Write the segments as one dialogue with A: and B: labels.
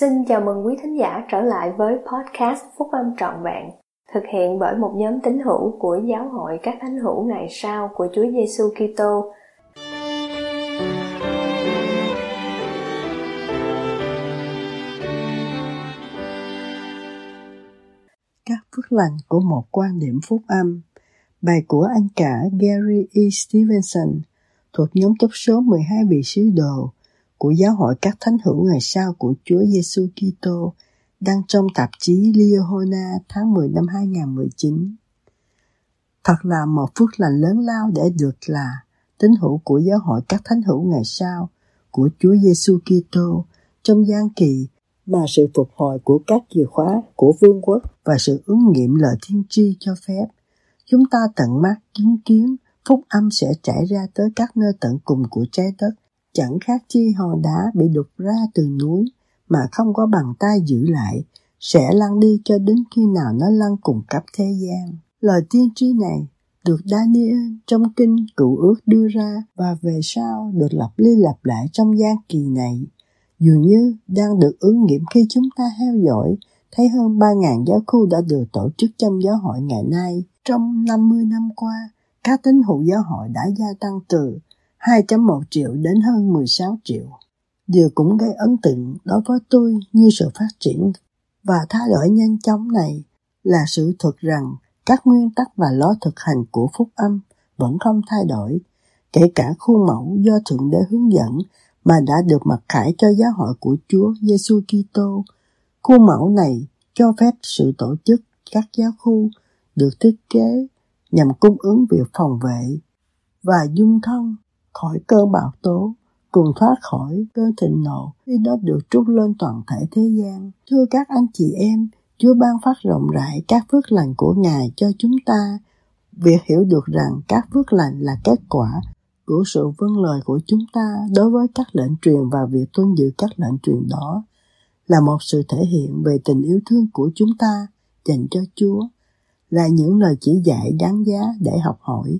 A: Xin chào mừng quý thính giả trở lại với podcast Phúc Âm Trọn Vẹn, thực hiện bởi một nhóm tín hữu của Giáo hội các thánh hữu ngày sau của Chúa Giêsu Kitô.
B: Các phước lành của một quan điểm phúc âm Bài của anh cả Gary E. Stevenson thuộc nhóm tốc số 12 vị sứ đồ của giáo hội các thánh hữu ngày sau của Chúa Giêsu Kitô đăng trong tạp chí Liahona tháng 10 năm 2019. Thật là một phước lành lớn lao để được là tín hữu của giáo hội các thánh hữu ngày sau của Chúa Giêsu Kitô trong gian kỳ mà sự phục hồi của các chìa khóa của vương quốc và sự ứng nghiệm lời thiên tri cho phép. Chúng ta tận mắt chứng kiến, phúc âm sẽ trải ra tới các nơi tận cùng của trái đất chẳng khác chi hòn đá bị đục ra từ núi mà không có bàn tay giữ lại, sẽ lăn đi cho đến khi nào nó lăn cùng cấp thế gian. Lời tiên tri này được Daniel trong kinh cựu ước đưa ra và về sau được lặp đi lặp lại trong gian kỳ này. Dường như đang được ứng nghiệm khi chúng ta theo dõi thấy hơn 3.000 giáo khu đã được tổ chức trong giáo hội ngày nay. Trong 50 năm qua, các tín hữu giáo hội đã gia tăng từ 2.1 triệu đến hơn 16 triệu. Điều cũng gây ấn tượng đối với tôi như sự phát triển và thay đổi nhanh chóng này là sự thật rằng các nguyên tắc và lối thực hành của phúc âm vẫn không thay đổi, kể cả khuôn mẫu do Thượng Đế hướng dẫn mà đã được mặc khải cho giáo hội của Chúa Giêsu Kitô. Khuôn mẫu này cho phép sự tổ chức các giáo khu được thiết kế nhằm cung ứng việc phòng vệ và dung thân khỏi cơn bạo tố, cùng thoát khỏi cơn thịnh nộ khi nó được trút lên toàn thể thế gian. Thưa các anh chị em, Chúa ban phát rộng rãi các phước lành của Ngài cho chúng ta. Việc hiểu được rằng các phước lành là kết quả của sự vâng lời của chúng ta đối với các lệnh truyền và việc tuân giữ các lệnh truyền đó là một sự thể hiện về tình yêu thương của chúng ta dành cho Chúa, là những lời chỉ dạy đáng giá để học hỏi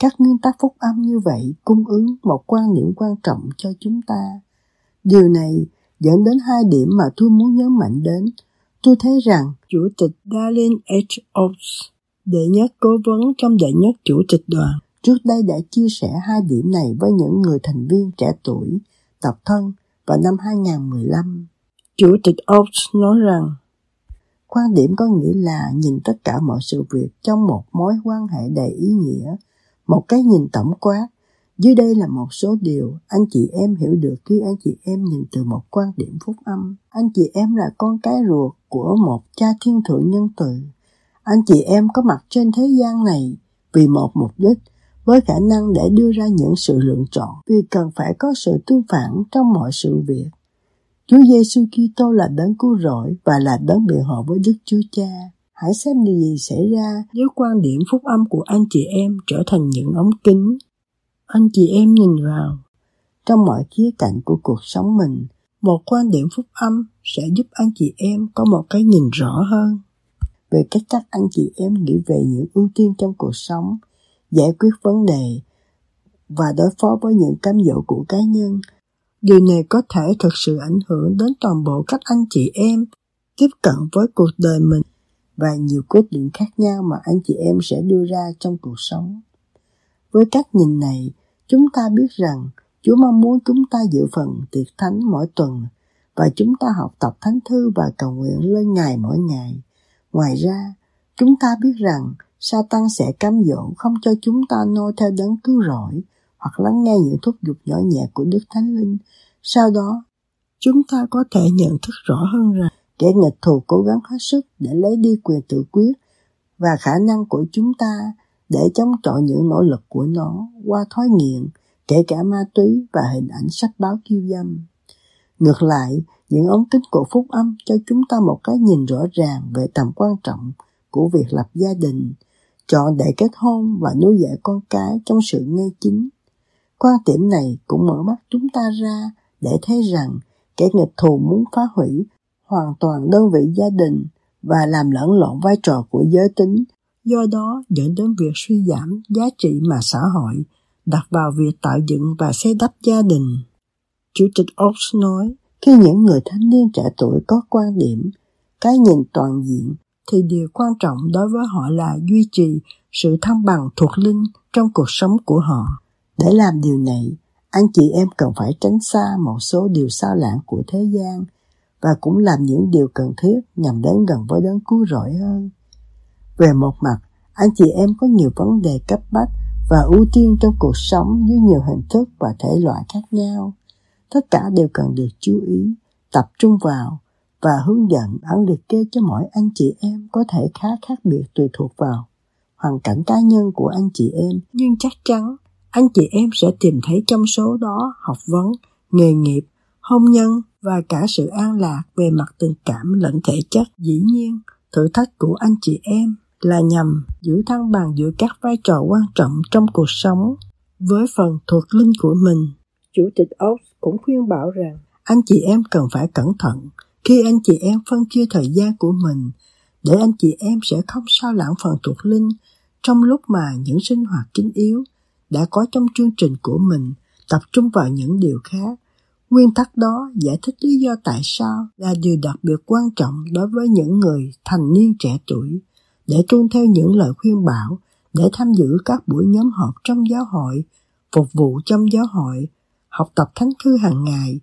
B: các nguyên tắc phúc âm như vậy cung ứng một quan điểm quan trọng cho chúng ta. Điều này dẫn đến hai điểm mà tôi muốn nhấn mạnh đến. Tôi thấy rằng Chủ tịch Darlene H. Oaks, đệ nhất cố vấn trong đệ nhất chủ tịch đoàn, trước đây đã chia sẻ hai điểm này với những người thành viên trẻ tuổi, tập thân vào năm 2015. Chủ tịch Oaks nói rằng, quan điểm có nghĩa là nhìn tất cả mọi sự việc trong một mối quan hệ đầy ý nghĩa – một cái nhìn tổng quát. Dưới đây là một số điều anh chị em hiểu được khi anh chị em nhìn từ một quan điểm phúc âm. Anh chị em là con cái ruột của một cha thiên thượng nhân từ. Anh chị em có mặt trên thế gian này vì một mục đích, với khả năng để đưa ra những sự lựa chọn, vì cần phải có sự tương phản trong mọi sự việc. Chúa Giêsu Kitô là đấng cứu rỗi và là đấng biện hộ với Đức Chúa Cha. Hãy xem điều gì xảy ra nếu quan điểm phúc âm của anh chị em trở thành những ống kính. Anh chị em nhìn vào, trong mọi khía cạnh của cuộc sống mình, một quan điểm phúc âm sẽ giúp anh chị em có một cái nhìn rõ hơn về cách các anh chị em nghĩ về những ưu tiên trong cuộc sống, giải quyết vấn đề và đối phó với những cám dỗ của cá nhân. Điều này có thể thực sự ảnh hưởng đến toàn bộ cách anh chị em tiếp cận với cuộc đời mình và nhiều quyết định khác nhau mà anh chị em sẽ đưa ra trong cuộc sống. Với cách nhìn này, chúng ta biết rằng Chúa mong muốn chúng ta dự phần tiệc thánh mỗi tuần và chúng ta học tập thánh thư và cầu nguyện lên Ngài mỗi ngày. Ngoài ra, chúng ta biết rằng Satan sẽ cám dỗ không cho chúng ta noi theo đấng cứu rỗi hoặc lắng nghe những thúc giục nhỏ nhẹ của Đức Thánh Linh. Sau đó, chúng ta có thể nhận thức rõ hơn rằng Kẻ nghịch thù cố gắng hết sức để lấy đi quyền tự quyết và khả năng của chúng ta để chống chọi những nỗ lực của nó qua thói nghiện, kể cả ma túy và hình ảnh sách báo kiêu dâm. Ngược lại, những ống kính của phúc âm cho chúng ta một cái nhìn rõ ràng về tầm quan trọng của việc lập gia đình, chọn để kết hôn và nuôi dạy con cái trong sự ngay chính. Quan điểm này cũng mở mắt chúng ta ra để thấy rằng kẻ nghịch thù muốn phá hủy hoàn toàn đơn vị gia đình và làm lẫn lộn vai trò của giới tính, do đó dẫn đến việc suy giảm giá trị mà xã hội đặt vào việc tạo dựng và xây đắp gia đình. Chủ tịch Oaks nói, Khi những người thanh niên trẻ tuổi có quan điểm, cái nhìn toàn diện, thì điều quan trọng đối với họ là duy trì sự thăng bằng thuộc linh trong cuộc sống của họ. Để làm điều này, anh chị em cần phải tránh xa một số điều sao lãng của thế gian và cũng làm những điều cần thiết nhằm đến gần với đấng cứu rỗi hơn. Về một mặt, anh chị em có nhiều vấn đề cấp bách và ưu tiên trong cuộc sống dưới nhiều hình thức và thể loại khác nhau. Tất cả đều cần được chú ý, tập trung vào và hướng dẫn bản liệt kê cho mỗi anh chị em có thể khá khác biệt tùy thuộc vào hoàn cảnh cá nhân của anh chị em. Nhưng chắc chắn anh chị em sẽ tìm thấy trong số đó học vấn, nghề nghiệp, hôn nhân và cả sự an lạc về mặt tình cảm lẫn thể chất. Dĩ nhiên, thử thách của anh chị em là nhằm giữ thăng bằng giữa các vai trò quan trọng trong cuộc sống với phần thuộc linh của mình. Chủ tịch Oaks cũng khuyên bảo rằng anh chị em cần phải cẩn thận khi anh chị em phân chia thời gian của mình để anh chị em sẽ không sao lãng phần thuộc linh trong lúc mà những sinh hoạt chính yếu đã có trong chương trình của mình tập trung vào những điều khác. Nguyên tắc đó giải thích lý do tại sao là điều đặc biệt quan trọng đối với những người thành niên trẻ tuổi để tuân theo những lời khuyên bảo để tham dự các buổi nhóm họp trong giáo hội, phục vụ trong giáo hội, học tập thánh thư hàng ngày,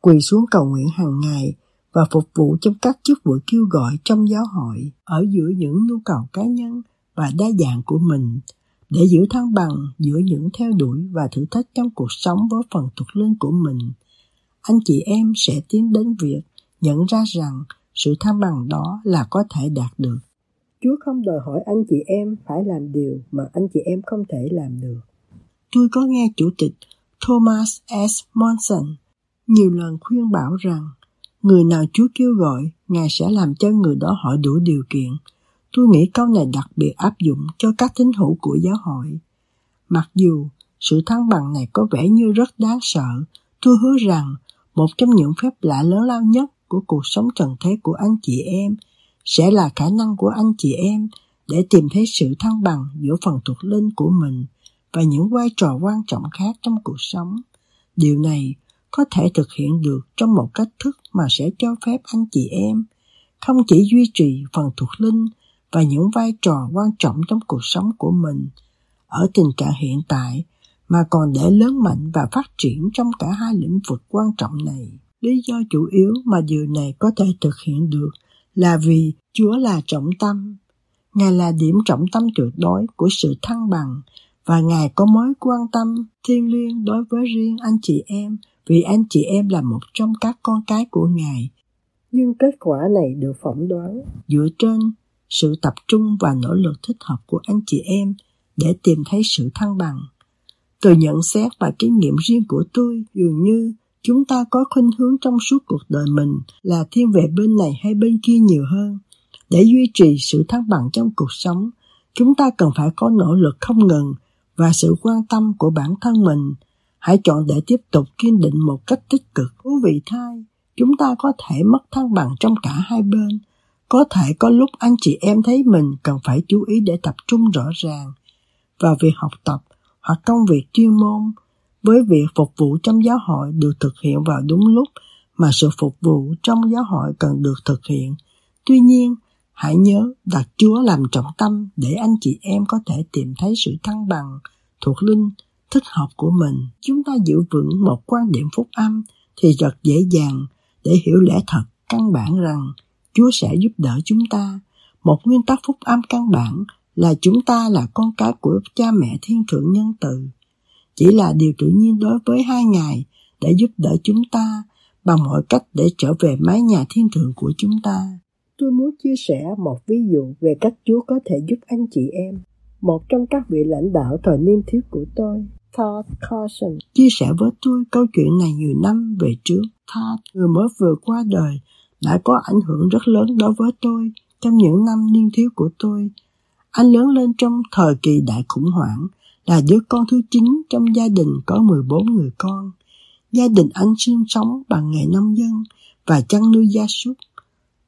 B: quỳ xuống cầu nguyện hàng ngày và phục vụ trong các chức vụ kêu gọi trong giáo hội ở giữa những nhu cầu cá nhân và đa dạng của mình để giữ thăng bằng giữa những theo đuổi và thử thách trong cuộc sống với phần thuộc linh của mình. Anh chị em sẽ tiến đến việc nhận ra rằng sự thăng bằng đó là có thể đạt được. Chúa không đòi hỏi anh chị em phải làm điều mà anh chị em không thể làm được. Tôi có nghe chủ tịch Thomas S. Monson nhiều lần khuyên bảo rằng người nào Chúa kêu gọi, Ngài sẽ làm cho người đó hỏi đủ điều kiện – Tôi nghĩ câu này đặc biệt áp dụng cho các tín hữu của giáo hội. Mặc dù sự thăng bằng này có vẻ như rất đáng sợ, tôi hứa rằng một trong những phép lạ lớn lao nhất của cuộc sống trần thế của anh chị em sẽ là khả năng của anh chị em để tìm thấy sự thăng bằng giữa phần thuộc linh của mình và những vai trò quan trọng khác trong cuộc sống. Điều này có thể thực hiện được trong một cách thức mà sẽ cho phép anh chị em không chỉ duy trì phần thuộc linh và những vai trò quan trọng trong cuộc sống của mình ở tình trạng hiện tại mà còn để lớn mạnh và phát triển trong cả hai lĩnh vực quan trọng này. Lý do chủ yếu mà điều này có thể thực hiện được là vì Chúa là trọng tâm. Ngài là điểm trọng tâm tuyệt đối của sự thăng bằng và Ngài có mối quan tâm thiêng liêng đối với riêng anh chị em, vì anh chị em là một trong các con cái của Ngài. Nhưng kết quả này được phỏng đoán dựa trên sự tập trung và nỗ lực thích hợp của anh chị em để tìm thấy sự thăng bằng. Từ nhận xét và kinh nghiệm riêng của tôi, dường như chúng ta có khuynh hướng trong suốt cuộc đời mình là thiên về bên này hay bên kia nhiều hơn. Để duy trì sự thăng bằng trong cuộc sống, chúng ta cần phải có nỗ lực không ngừng và sự quan tâm của bản thân mình. Hãy chọn để tiếp tục kiên định một cách tích cực. Thú vị thay, chúng ta có thể mất thăng bằng trong cả hai bên có thể có lúc anh chị em thấy mình cần phải chú ý để tập trung rõ ràng vào việc học tập hoặc công việc chuyên môn với việc phục vụ trong giáo hội được thực hiện vào đúng lúc mà sự phục vụ trong giáo hội cần được thực hiện. Tuy nhiên, hãy nhớ đặt Chúa làm trọng tâm để anh chị em có thể tìm thấy sự thăng bằng thuộc linh thích hợp của mình. Chúng ta giữ vững một quan điểm phúc âm thì rất dễ dàng để hiểu lẽ thật căn bản rằng Chúa sẽ giúp đỡ chúng ta. Một nguyên tắc phúc âm căn bản là chúng ta là con cái của cha mẹ thiên thượng nhân từ. Chỉ là điều tự nhiên đối với hai ngài để giúp đỡ chúng ta bằng mọi cách để trở về mái nhà thiên thượng của chúng ta. Tôi muốn chia sẻ một ví dụ về cách Chúa có thể giúp anh chị em. Một trong các vị lãnh đạo thời niên thiếu của tôi, Todd Carson, chia sẻ với tôi câu chuyện này nhiều năm về trước. Todd, người mới vừa qua đời, đã có ảnh hưởng rất lớn đối với tôi trong những năm niên thiếu của tôi. Anh lớn lên trong thời kỳ đại khủng hoảng, là đứa con thứ chín trong gia đình có 14 người con. Gia đình anh sinh sống bằng nghề nông dân và chăn nuôi gia súc.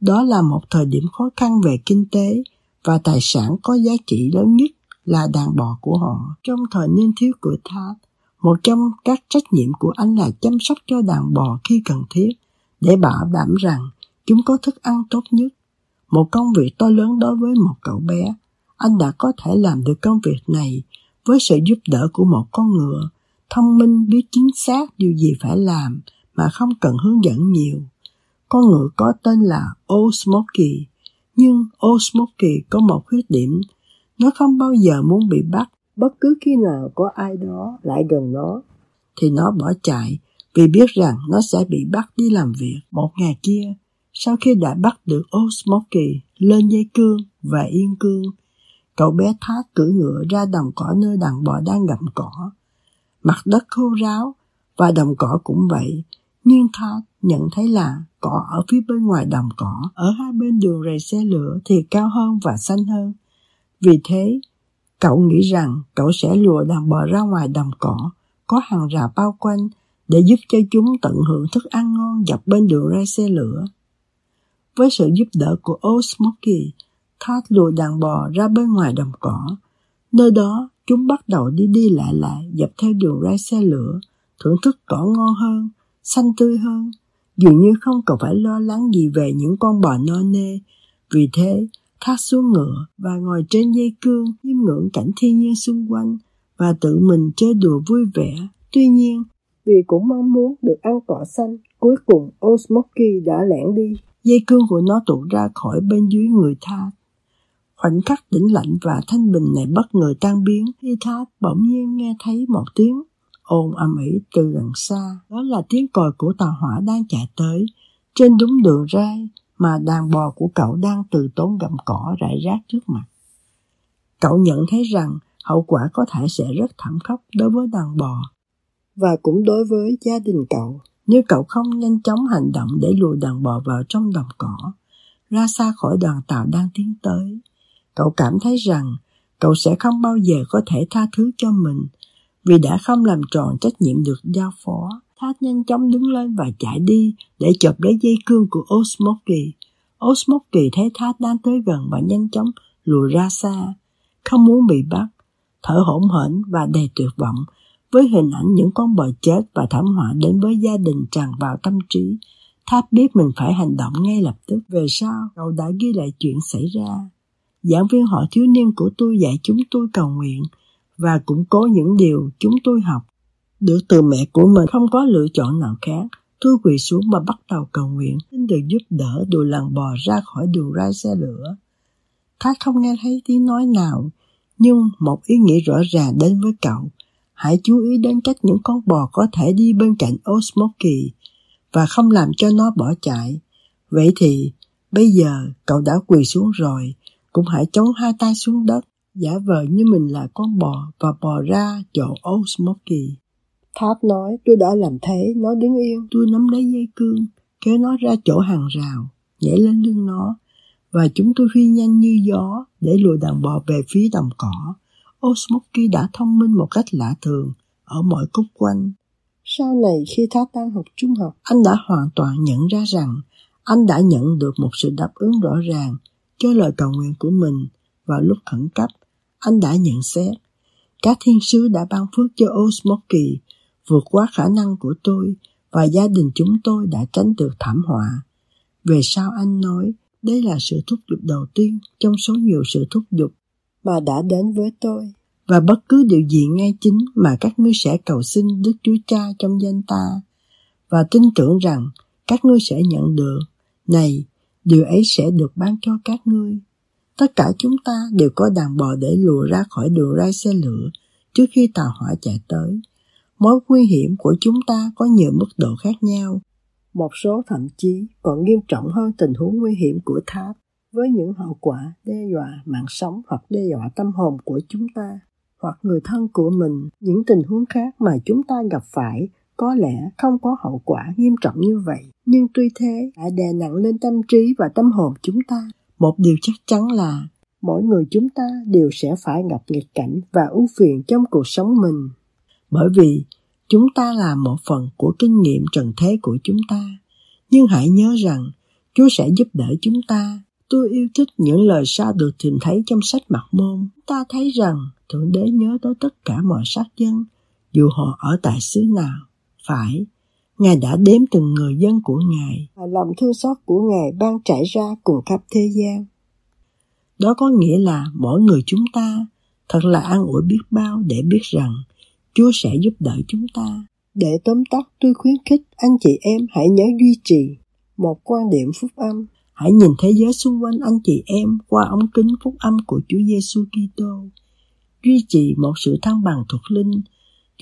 B: Đó là một thời điểm khó khăn về kinh tế và tài sản có giá trị lớn nhất là đàn bò của họ. Trong thời niên thiếu của Thad, một trong các trách nhiệm của anh là chăm sóc cho đàn bò khi cần thiết để bảo đảm rằng chúng có thức ăn tốt nhất. Một công việc to lớn đối với một cậu bé. Anh đã có thể làm được công việc này với sự giúp đỡ của một con ngựa, thông minh biết chính xác điều gì phải làm mà không cần hướng dẫn nhiều. Con ngựa có tên là Old Smoky, nhưng Old Smoky có một khuyết điểm, nó không bao giờ muốn bị bắt. Bất cứ khi nào có ai đó lại gần nó, thì nó bỏ chạy vì biết rằng nó sẽ bị bắt đi làm việc. Một ngày kia, sau khi đã bắt được Old Smoky lên dây cương và yên cương, cậu bé Thát cưỡi ngựa ra đồng cỏ nơi đàn bò đang gặm cỏ. Mặt đất khô ráo và đồng cỏ cũng vậy, nhưng Thát nhận thấy là cỏ ở phía bên ngoài đồng cỏ, ở hai bên đường rầy xe lửa thì cao hơn và xanh hơn. Vì thế, cậu nghĩ rằng cậu sẽ lùa đàn bò ra ngoài đồng cỏ, có hàng rào bao quanh để giúp cho chúng tận hưởng thức ăn ngon dọc bên đường ray xe lửa. Với sự giúp đỡ của Old Smoky, thát lùi đàn bò ra bên ngoài đồng cỏ. Nơi đó, chúng bắt đầu đi đi lại lại dọc theo đường ray xe lửa, thưởng thức cỏ ngon hơn, xanh tươi hơn, dường như không cần phải lo lắng gì về những con bò no nê. Vì thế, thoát xuống ngựa và ngồi trên dây cương chiêm ngưỡng cảnh thiên nhiên xung quanh và tự mình chơi đùa vui vẻ. Tuy nhiên, vì cũng mong muốn được ăn cỏ xanh, cuối cùng Osmoky đã lẻn đi. Dây cương của nó tụ ra khỏi bên dưới người Tha. Khoảnh khắc tĩnh lạnh và thanh bình này bất ngờ tan biến khi tháp bỗng nhiên nghe thấy một tiếng ồn ầm ĩ từ đằng xa. Đó là tiếng còi của tàu hỏa đang chạy tới. Trên đúng đường ray mà đàn bò của cậu đang từ tốn gặm cỏ rải rác trước mặt. Cậu nhận thấy rằng hậu quả có thể sẽ rất thảm khốc đối với đàn bò và cũng đối với gia đình cậu nếu cậu không nhanh chóng hành động để lùi đàn bò vào trong đồng cỏ, ra xa khỏi đoàn tàu đang tiến tới cậu cảm thấy rằng cậu sẽ không bao giờ có thể tha thứ cho mình vì đã không làm tròn trách nhiệm được giao phó Thát nhanh chóng đứng lên và chạy đi để chộp lấy dây cương của Osmoky. Osmoky thấy Thát đang tới gần và nhanh chóng lùi ra xa, không muốn bị bắt, thở hổn hển và đầy tuyệt vọng với hình ảnh những con bò chết và thảm họa đến với gia đình tràn vào tâm trí. Tháp biết mình phải hành động ngay lập tức. Về sau, cậu đã ghi lại chuyện xảy ra. Giảng viên họ thiếu niên của tôi dạy chúng tôi cầu nguyện và củng cố những điều chúng tôi học. Được từ mẹ của mình không có lựa chọn nào khác. Tôi quỳ xuống mà bắt đầu cầu nguyện, xin được giúp đỡ đồ làng bò ra khỏi đường ray xe lửa. Thác không nghe thấy tiếng nói nào, nhưng một ý nghĩ rõ ràng đến với cậu. Hãy chú ý đến cách những con bò có thể đi bên cạnh Osmoky và không làm cho nó bỏ chạy. Vậy thì, bây giờ cậu đã quỳ xuống rồi, cũng hãy chống hai tay xuống đất, giả vờ như mình là con bò và bò ra chỗ Osmoky. Tháp nói, tôi đã làm thế, nó đứng yên. Tôi nắm lấy dây cương, kéo nó ra chỗ hàng rào, nhảy lên lưng nó, và chúng tôi phi nhanh như gió để lùi đàn bò về phía đồng cỏ. Osmoky đã thông minh một cách lạ thường ở mọi khúc quanh. Sau này khi Tháp đang học trung học, anh đã hoàn toàn nhận ra rằng anh đã nhận được một sự đáp ứng rõ ràng cho lời cầu nguyện của mình vào lúc khẩn cấp. Anh đã nhận xét, các thiên sứ đã ban phước cho Osmoky vượt quá khả năng của tôi và gia đình chúng tôi đã tránh được thảm họa. Về sau anh nói, đây là sự thúc giục đầu tiên trong số nhiều sự thúc giục mà đã đến với tôi. Và bất cứ điều gì ngay chính mà các ngươi sẽ cầu xin Đức Chúa Cha trong danh ta và tin tưởng rằng các ngươi sẽ nhận được. Này, điều ấy sẽ được ban cho các ngươi. Tất cả chúng ta đều có đàn bò để lùa ra khỏi đường ray xe lửa trước khi tàu hỏa chạy tới. Mối nguy hiểm của chúng ta có nhiều mức độ khác nhau. Một số thậm chí còn nghiêm trọng hơn tình huống nguy hiểm của tháp với những hậu quả đe dọa mạng sống hoặc đe dọa tâm hồn của chúng ta hoặc người thân của mình. Những tình huống khác mà chúng ta gặp phải có lẽ không có hậu quả nghiêm trọng như vậy, nhưng tuy thế đã đè nặng lên tâm trí và tâm hồn chúng ta. Một điều chắc chắn là mỗi người chúng ta đều sẽ phải gặp nghịch cảnh và ưu phiền trong cuộc sống mình bởi vì chúng ta là một phần của kinh nghiệm trần thế của chúng ta. Nhưng hãy nhớ rằng Chúa sẽ giúp đỡ chúng ta. Tôi yêu thích những lời sao được tìm thấy trong sách mặt môn. Ta thấy rằng Thượng Đế nhớ tới tất cả mọi sát dân, dù họ ở tại xứ nào. Phải, Ngài đã đếm từng người dân của Ngài và lòng thương xót của Ngài ban trải ra cùng khắp thế gian. Đó có nghĩa là mỗi người chúng ta thật là an ủi biết bao để biết rằng Chúa sẽ giúp đỡ chúng ta. Để tóm tắt, tôi khuyến khích anh chị em hãy nhớ duy trì một quan điểm phúc âm. Hãy nhìn thế giới xung quanh anh chị em qua ống kính phúc âm của Chúa Giêsu Kitô. Duy trì một sự thăng bằng thuộc linh.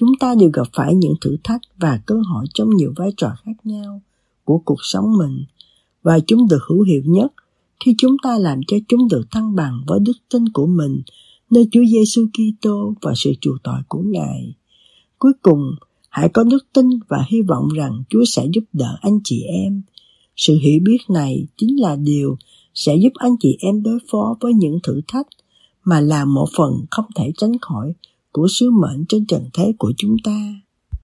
B: Chúng ta đều gặp phải những thử thách và cơ hội trong nhiều vai trò khác nhau của cuộc sống mình và chúng được hữu hiệu nhất khi chúng ta làm cho chúng được thăng bằng với đức tin của mình nơi Chúa Giêsu Kitô và sự chuộc tội của Ngài. Cuối cùng, hãy có đức tin và hy vọng rằng Chúa sẽ giúp đỡ anh chị em. Sự hiểu biết này chính là điều sẽ giúp anh chị em đối phó với những thử thách mà là một phần không thể tránh khỏi của sứ mệnh trên trần thế của chúng ta.